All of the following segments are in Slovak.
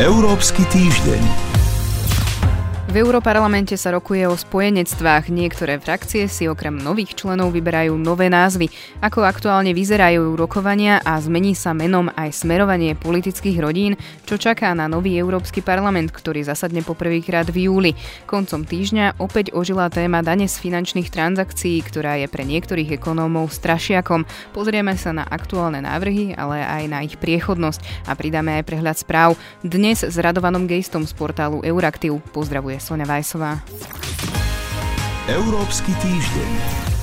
Európsky týždeň. V Európarlamente sa rokuje o spojenectvách. Niektoré frakcie si okrem nových členov vyberajú nové názvy. Ako aktuálne vyzerajú rokovania a zmení sa menom aj smerovanie politických rodín, čo čaká na nový Európsky parlament, ktorý zasadne poprvýkrát v júli. Koncom týždňa opäť ožila téma dane z finančných transakcií, ktorá je pre niektorých ekonómov strašiakom. Pozrieme sa na aktuálne návrhy, ale aj na ich priechodnosť a pridáme aj prehľad správ. Dnes s Radovanom Gejstom z portálu Euraktiv. Pozdravuje Sonia Vajsová. Európsky týždeň.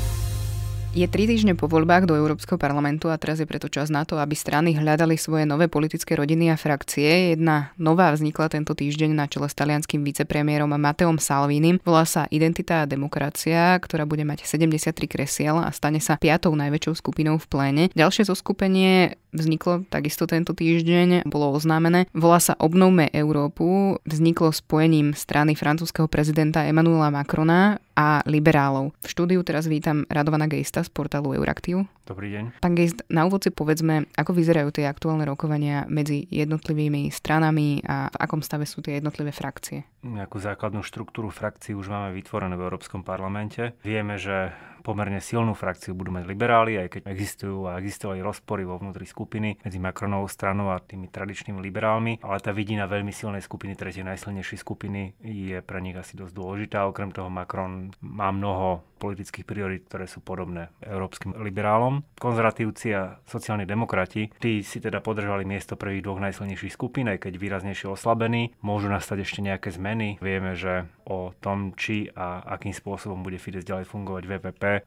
Je tri týždne po voľbách do Európskeho parlamentu a teraz je preto čas na to, aby strany hľadali svoje nové politické rodiny a frakcie. Jedna nová vznikla tento týždeň na čele s talianským vicepremiérom Mateom Salvinim. Volá sa Identita a demokracia, ktorá bude mať 73 kresiel a stane sa piatou najväčšou skupinou v pléne. Ďalšie zoskupenie vzniklo takisto tento týždeň, bolo oznámené. Volá sa Obnovme Európu. Vzniklo spojením strany francúzského prezidenta Emmanuela Macrona a liberálov. V štúdiu teraz vítam Radovana Gejsta z portálu Euraktiv. Dobrý deň. Pán Gejst, na úvod si povedzme, ako vyzerajú tie aktuálne rokovania medzi jednotlivými stranami a v akom stave sú tie jednotlivé frakcie? Nejakú základnú štruktúru frakcií už máme vytvorenú v Európskom parlamente. Vieme, že pomerne silnú frakciu budú mať liberáli, aj keď existujú a existovali rozpory vo vnútri skupiny medzi Macronovou stranou a tými tradičnými liberálmi, ale tá vidina veľmi silnej skupiny, tretej najsilnejšej skupiny je pre nich asi dosť dôležitá. Okrem toho Macron má mnoho politických priorít, ktoré sú podobné európskym liberálom. Konzervatívci a sociálni demokrati, tí si teda podržali miesto prvých dvoch najsilnejších skupín, aj keď výraznejšie oslabení. Môžu nastať ešte nejaké zmeny. Vieme, že o tom, či a akým spôsobom bude Fides ďalej fungovať v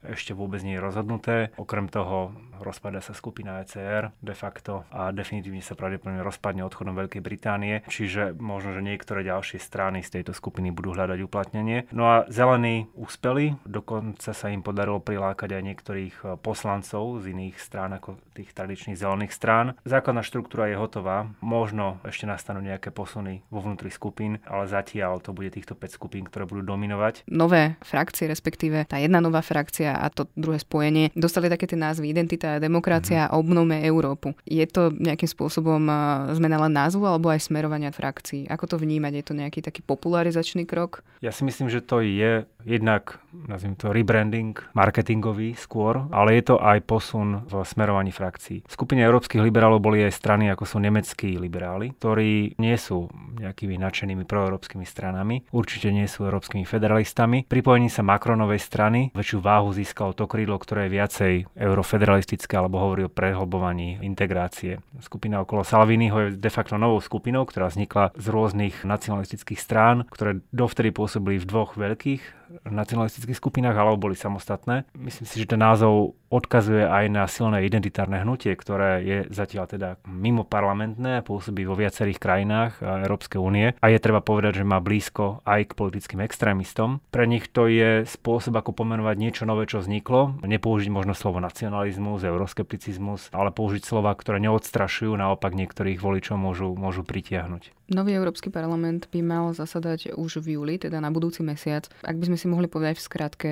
Ešte vôbec nie je rozhodnuté. Okrem toho rozpada sa skupina ECR de facto a definitívne sa pravdepodobne rozpadne odchodom Veľkej Británie, čiže možno, že niektoré ďalšie strany z tejto skupiny budú hľadať uplatnenie. No a zelení úspeli, dokonca sa im podarilo prilákať aj niektorých e, poslancov z iných strán ako tých tradičných zelených strán. Základná štruktúra je hotová, možno ešte nastanú nejaké posuny vo vnútri skupín, ale zatiaľ to bude týchto 5 skupín, ktoré budú dominovať. Nové frakcie, respektíve tá jedna nová frakcia a to druhé spojenie, dostali také tie názvy Identita tá demokracia a obnovme Európu. Je to nejakým spôsobom zmena len názvu alebo aj smerovania frakcií? Ako to vnímať? Je to nejaký taký popularizačný krok? Ja si myslím, že to je jednak, nazvím to rebranding, marketingový skôr, ale je to aj posun v smerovaní frakcií. V skupine európskych liberálov boli aj strany, ako sú nemeckí liberáli, ktorí nie sú nejakými nadšenými proeurópskymi stranami, určite nie sú európskymi federalistami. Pripojení sa Macronovej strany väčšiu váhu získalo to krídlo, ktoré je viacej eurofederalistické alebo hovorí o prehlbovaní integrácie. Skupina okolo Salviniho je de facto novou skupinou, ktorá vznikla z rôznych nacionalistických strán, ktoré dovtedy pôsobili v dvoch veľkých nacionalistických skupinách alebo boli samostatné. Myslím si, že ten názov odkazuje aj na silné identitárne hnutie, ktoré je zatiaľ teda mimo parlamentné, pôsobí vo viacerých krajinách Európskej únie a je treba povedať, že má blízko aj k politickým extrémistom. Pre nich to je spôsob, ako pomenovať niečo nové, čo vzniklo, nepoužiť možno slovo nacionalizmus, euroskepticizmus, ale použiť slova, ktoré neodstrašujú, naopak niektorých voličov môžu, môžu pritiahnuť. Nový Európsky parlament by mal zasadať už v júli, teda na budúci mesiac. Ak by sme si mohli povedať v skratke,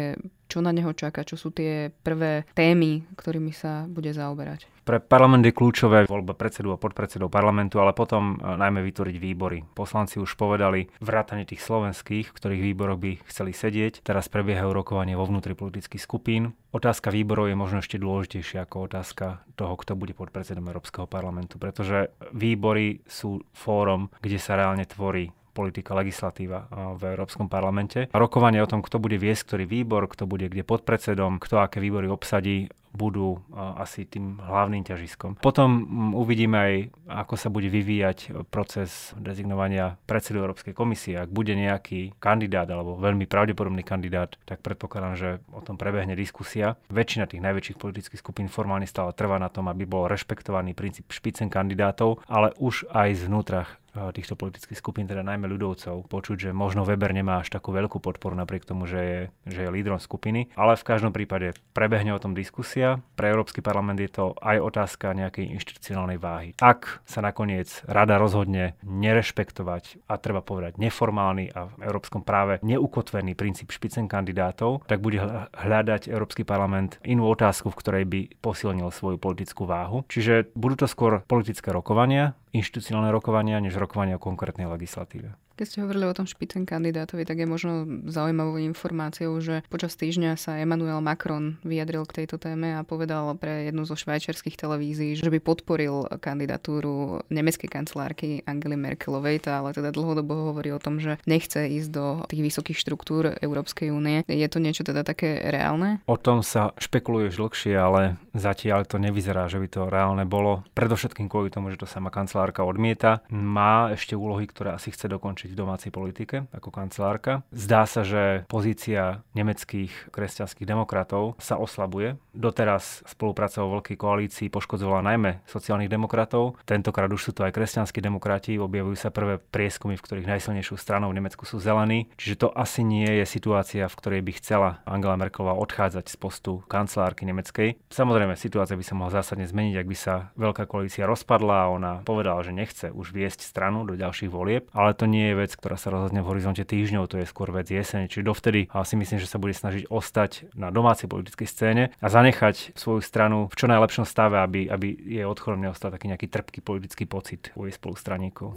čo na neho čaká, čo sú tie prvé témy, ktorými sa bude zaoberať. Pre parlament je kľúčové voľba predsedu a podpredsedov parlamentu, ale potom e, najmä vytvoriť výbory. Poslanci už povedali vrátane tých slovenských, v ktorých výboroch by chceli sedieť. Teraz prebiehajú rokovanie vo vnútri politických skupín. Otázka výborov je možno ešte dôležitejšia ako otázka toho, kto bude podpredsedom Európskeho parlamentu, pretože výbory sú fórum, kde sa reálne tvorí politika, legislatíva v Európskom parlamente. Rokovanie o tom, kto bude viesť ktorý výbor, kto bude kde podpredsedom, kto aké výbory obsadí, budú asi tým hlavným ťažiskom. Potom uvidíme aj, ako sa bude vyvíjať proces dezignovania predsedu Európskej komisie. Ak bude nejaký kandidát alebo veľmi pravdepodobný kandidát, tak predpokladám, že o tom prebehne diskusia. Väčšina tých najväčších politických skupín formálne stále trvá na tom, aby bol rešpektovaný princíp špicen kandidátov, ale už aj zvnútra týchto politických skupín, teda najmä ľudovcov, počuť, že možno Weber nemá až takú veľkú podporu napriek tomu, že je, že je lídrom skupiny. Ale v každom prípade prebehne o tom diskusia. Pre Európsky parlament je to aj otázka nejakej inštitucionálnej váhy. Ak sa nakoniec rada rozhodne nerešpektovať a treba povedať neformálny a v európskom práve neukotvený princíp špicen kandidátov, tak bude hľadať Európsky parlament inú otázku, v ktorej by posilnil svoju politickú váhu. Čiže budú to skôr politické rokovania, inštitucionálne rokovania, než rokovania o konkrétnej legislatíve. Keď ste hovorili o tom špicen kandidátovi, tak je možno zaujímavou informáciou, že počas týždňa sa Emmanuel Macron vyjadril k tejto téme a povedal pre jednu zo švajčiarských televízií, že by podporil kandidatúru nemeckej kancelárky Angely Merkelovej, tá ale teda dlhodobo hovorí o tom, že nechce ísť do tých vysokých štruktúr Európskej únie. Je to niečo teda také reálne? O tom sa špekuluje už dlhšie, ale zatiaľ to nevyzerá, že by to reálne bolo. Predovšetkým kvôli tomu, že to sama kancelárka odmieta. Má ešte úlohy, ktoré asi chce dokončiť pokračovať v domácej politike ako kancelárka. Zdá sa, že pozícia nemeckých kresťanských demokratov sa oslabuje. Doteraz spolupráca vo veľkej koalícii poškodzovala najmä sociálnych demokratov. Tentokrát už sú to aj kresťanskí demokrati. Objavujú sa prvé prieskumy, v ktorých najsilnejšou stranou v Nemecku sú zelení. Čiže to asi nie je situácia, v ktorej by chcela Angela Merkelová odchádzať z postu kancelárky nemeckej. Samozrejme, situácia by sa mohla zásadne zmeniť, ak by sa veľká koalícia rozpadla a ona povedala, že nechce už viesť stranu do ďalších volieb, ale to nie je vec, ktorá sa rozhodne v horizonte týždňov, to je skôr vec jesene. Čiže dovtedy si myslím, že sa bude snažiť ostať na domácej politickej scéne a zanechať svoju stranu v čo najlepšom stave, aby, aby jej odchodom neostal taký nejaký trpký politický pocit u jej spolustraníkov.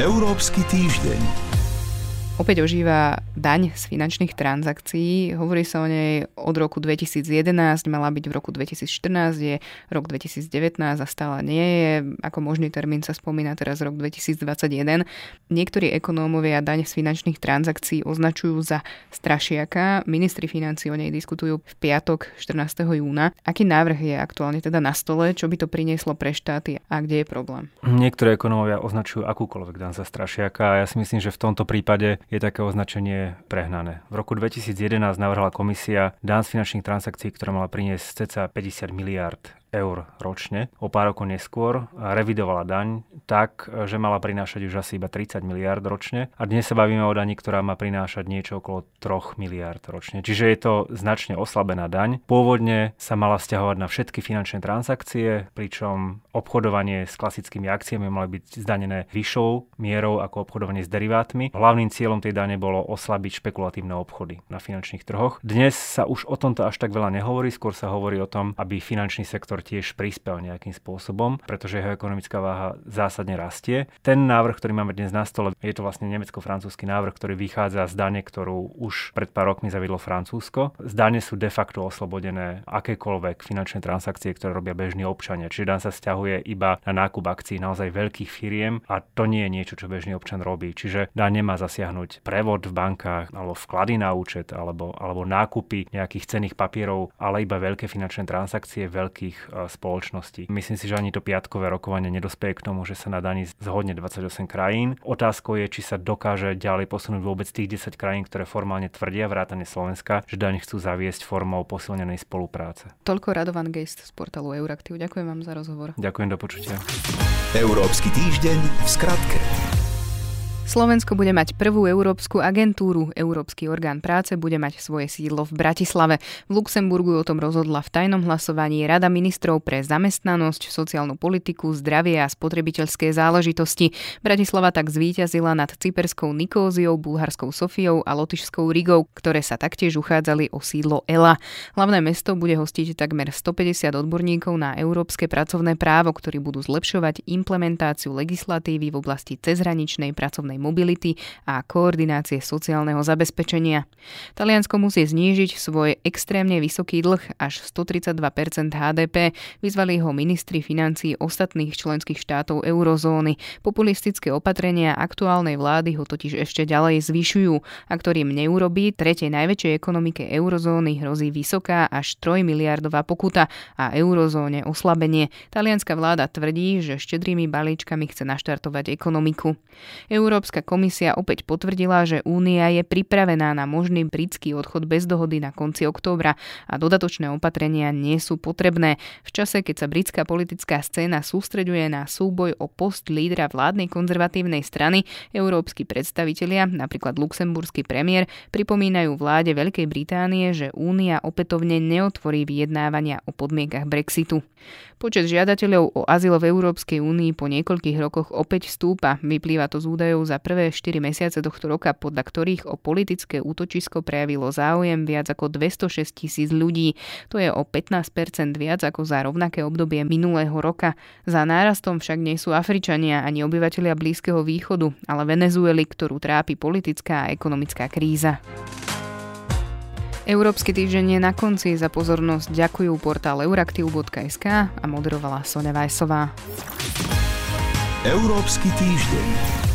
Európsky týždeň. Opäť ožíva daň z finančných transakcií. Hovorí sa o nej od roku 2011, mala byť v roku 2014, je rok 2019 a stále nie je. Ako možný termín sa spomína teraz rok 2021. Niektorí ekonómovia daň z finančných transakcií označujú za strašiaka. Ministri financí o nej diskutujú v piatok 14. júna. Aký návrh je aktuálne teda na stole? Čo by to prinieslo pre štáty a kde je problém? Niektorí ekonómovia označujú akúkoľvek daň za strašiaka ja si myslím, že v tomto prípade je také označenie prehnané. V roku 2011 navrhla komisia dán z finančných transakcií, ktorá mala priniesť cca 50 miliard eur ročne. O pár rokov neskôr revidovala daň tak, že mala prinášať už asi iba 30 miliard ročne. A dnes sa bavíme o dani, ktorá má prinášať niečo okolo 3 miliard ročne. Čiže je to značne oslabená daň. Pôvodne sa mala stiahovať na všetky finančné transakcie, pričom obchodovanie s klasickými akciami mali byť zdanené vyššou mierou ako obchodovanie s derivátmi. Hlavným cieľom tej dane bolo oslabiť špekulatívne obchody na finančných trhoch. Dnes sa už o tomto až tak veľa nehovorí, skôr sa hovorí o tom, aby finančný sektor tiež prispel nejakým spôsobom, pretože jeho ekonomická váha zásadne rastie. Ten návrh, ktorý máme dnes na stole, je to vlastne nemecko-francúzsky návrh, ktorý vychádza z dane, ktorú už pred pár rokmi zaviedlo Francúzsko. Z dane sú de facto oslobodené akékoľvek finančné transakcie, ktoré robia bežní občania. Čiže dan sa stiahuje iba na nákup akcií naozaj veľkých firiem a to nie je niečo, čo bežný občan robí. Čiže dan nemá zasiahnuť prevod v bankách alebo vklady na účet alebo, alebo nákupy nejakých cených papierov, ale iba veľké finančné transakcie veľkých spoločnosti. Myslím si, že ani to piatkové rokovanie nedospeje k tomu, že sa na daní zhodne 28 krajín. Otázkou je, či sa dokáže ďalej posunúť vôbec tých 10 krajín, ktoré formálne tvrdia vrátane Slovenska, že daň chcú zaviesť formou posilnenej spolupráce. Toľko Radovan Geist z portálu Euraktiv. Ďakujem vám za rozhovor. Ďakujem do počutia. Európsky týždeň v skratke. Slovensko bude mať prvú európsku agentúru. Európsky orgán práce bude mať svoje sídlo v Bratislave. V Luxemburgu o tom rozhodla v tajnom hlasovaní Rada ministrov pre zamestnanosť, sociálnu politiku, zdravie a spotrebiteľské záležitosti. Bratislava tak zvíťazila nad cyperskou Nikóziou, bulharskou Sofiou a lotyšskou Rigou, ktoré sa taktiež uchádzali o sídlo ELA. Hlavné mesto bude hostiť takmer 150 odborníkov na európske pracovné právo, ktorí budú zlepšovať implementáciu legislatívy v oblasti cezhraničnej pracovnej mobility a koordinácie sociálneho zabezpečenia. Taliansko musí znížiť svoj extrémne vysoký dlh až 132% HDP, vyzvali ho ministri financí ostatných členských štátov eurozóny. Populistické opatrenia aktuálnej vlády ho totiž ešte ďalej zvyšujú a ktorým neurobí tretej najväčšej ekonomike eurozóny hrozí vysoká až 3 miliardová pokuta a eurozóne oslabenie. Talianská vláda tvrdí, že štedrými balíčkami chce naštartovať ekonomiku. Euró Európska komisia opäť potvrdila, že Únia je pripravená na možný britský odchod bez dohody na konci októbra a dodatočné opatrenia nie sú potrebné. V čase, keď sa britská politická scéna sústreďuje na súboj o post lídra vládnej konzervatívnej strany, európsky predstavitelia, napríklad luxemburský premiér, pripomínajú vláde Veľkej Británie, že Únia opätovne neotvorí vyjednávania o podmienkach Brexitu. Počet žiadateľov o azyl v Európskej únii po niekoľkých rokoch opäť stúpa. Vyplýva to z údajov za prvé 4 mesiace tohto roka, podľa ktorých o politické útočisko prejavilo záujem viac ako 206 tisíc ľudí. To je o 15% viac ako za rovnaké obdobie minulého roka. Za nárastom však nie sú Afričania ani obyvateľia Blízkeho východu, ale Venezueli, ktorú trápi politická a ekonomická kríza. Európsky týždeň je na konci. Za pozornosť ďakujú portál euraktiv.sk a moderovala Sonja Vajsová. Európsky týždeň.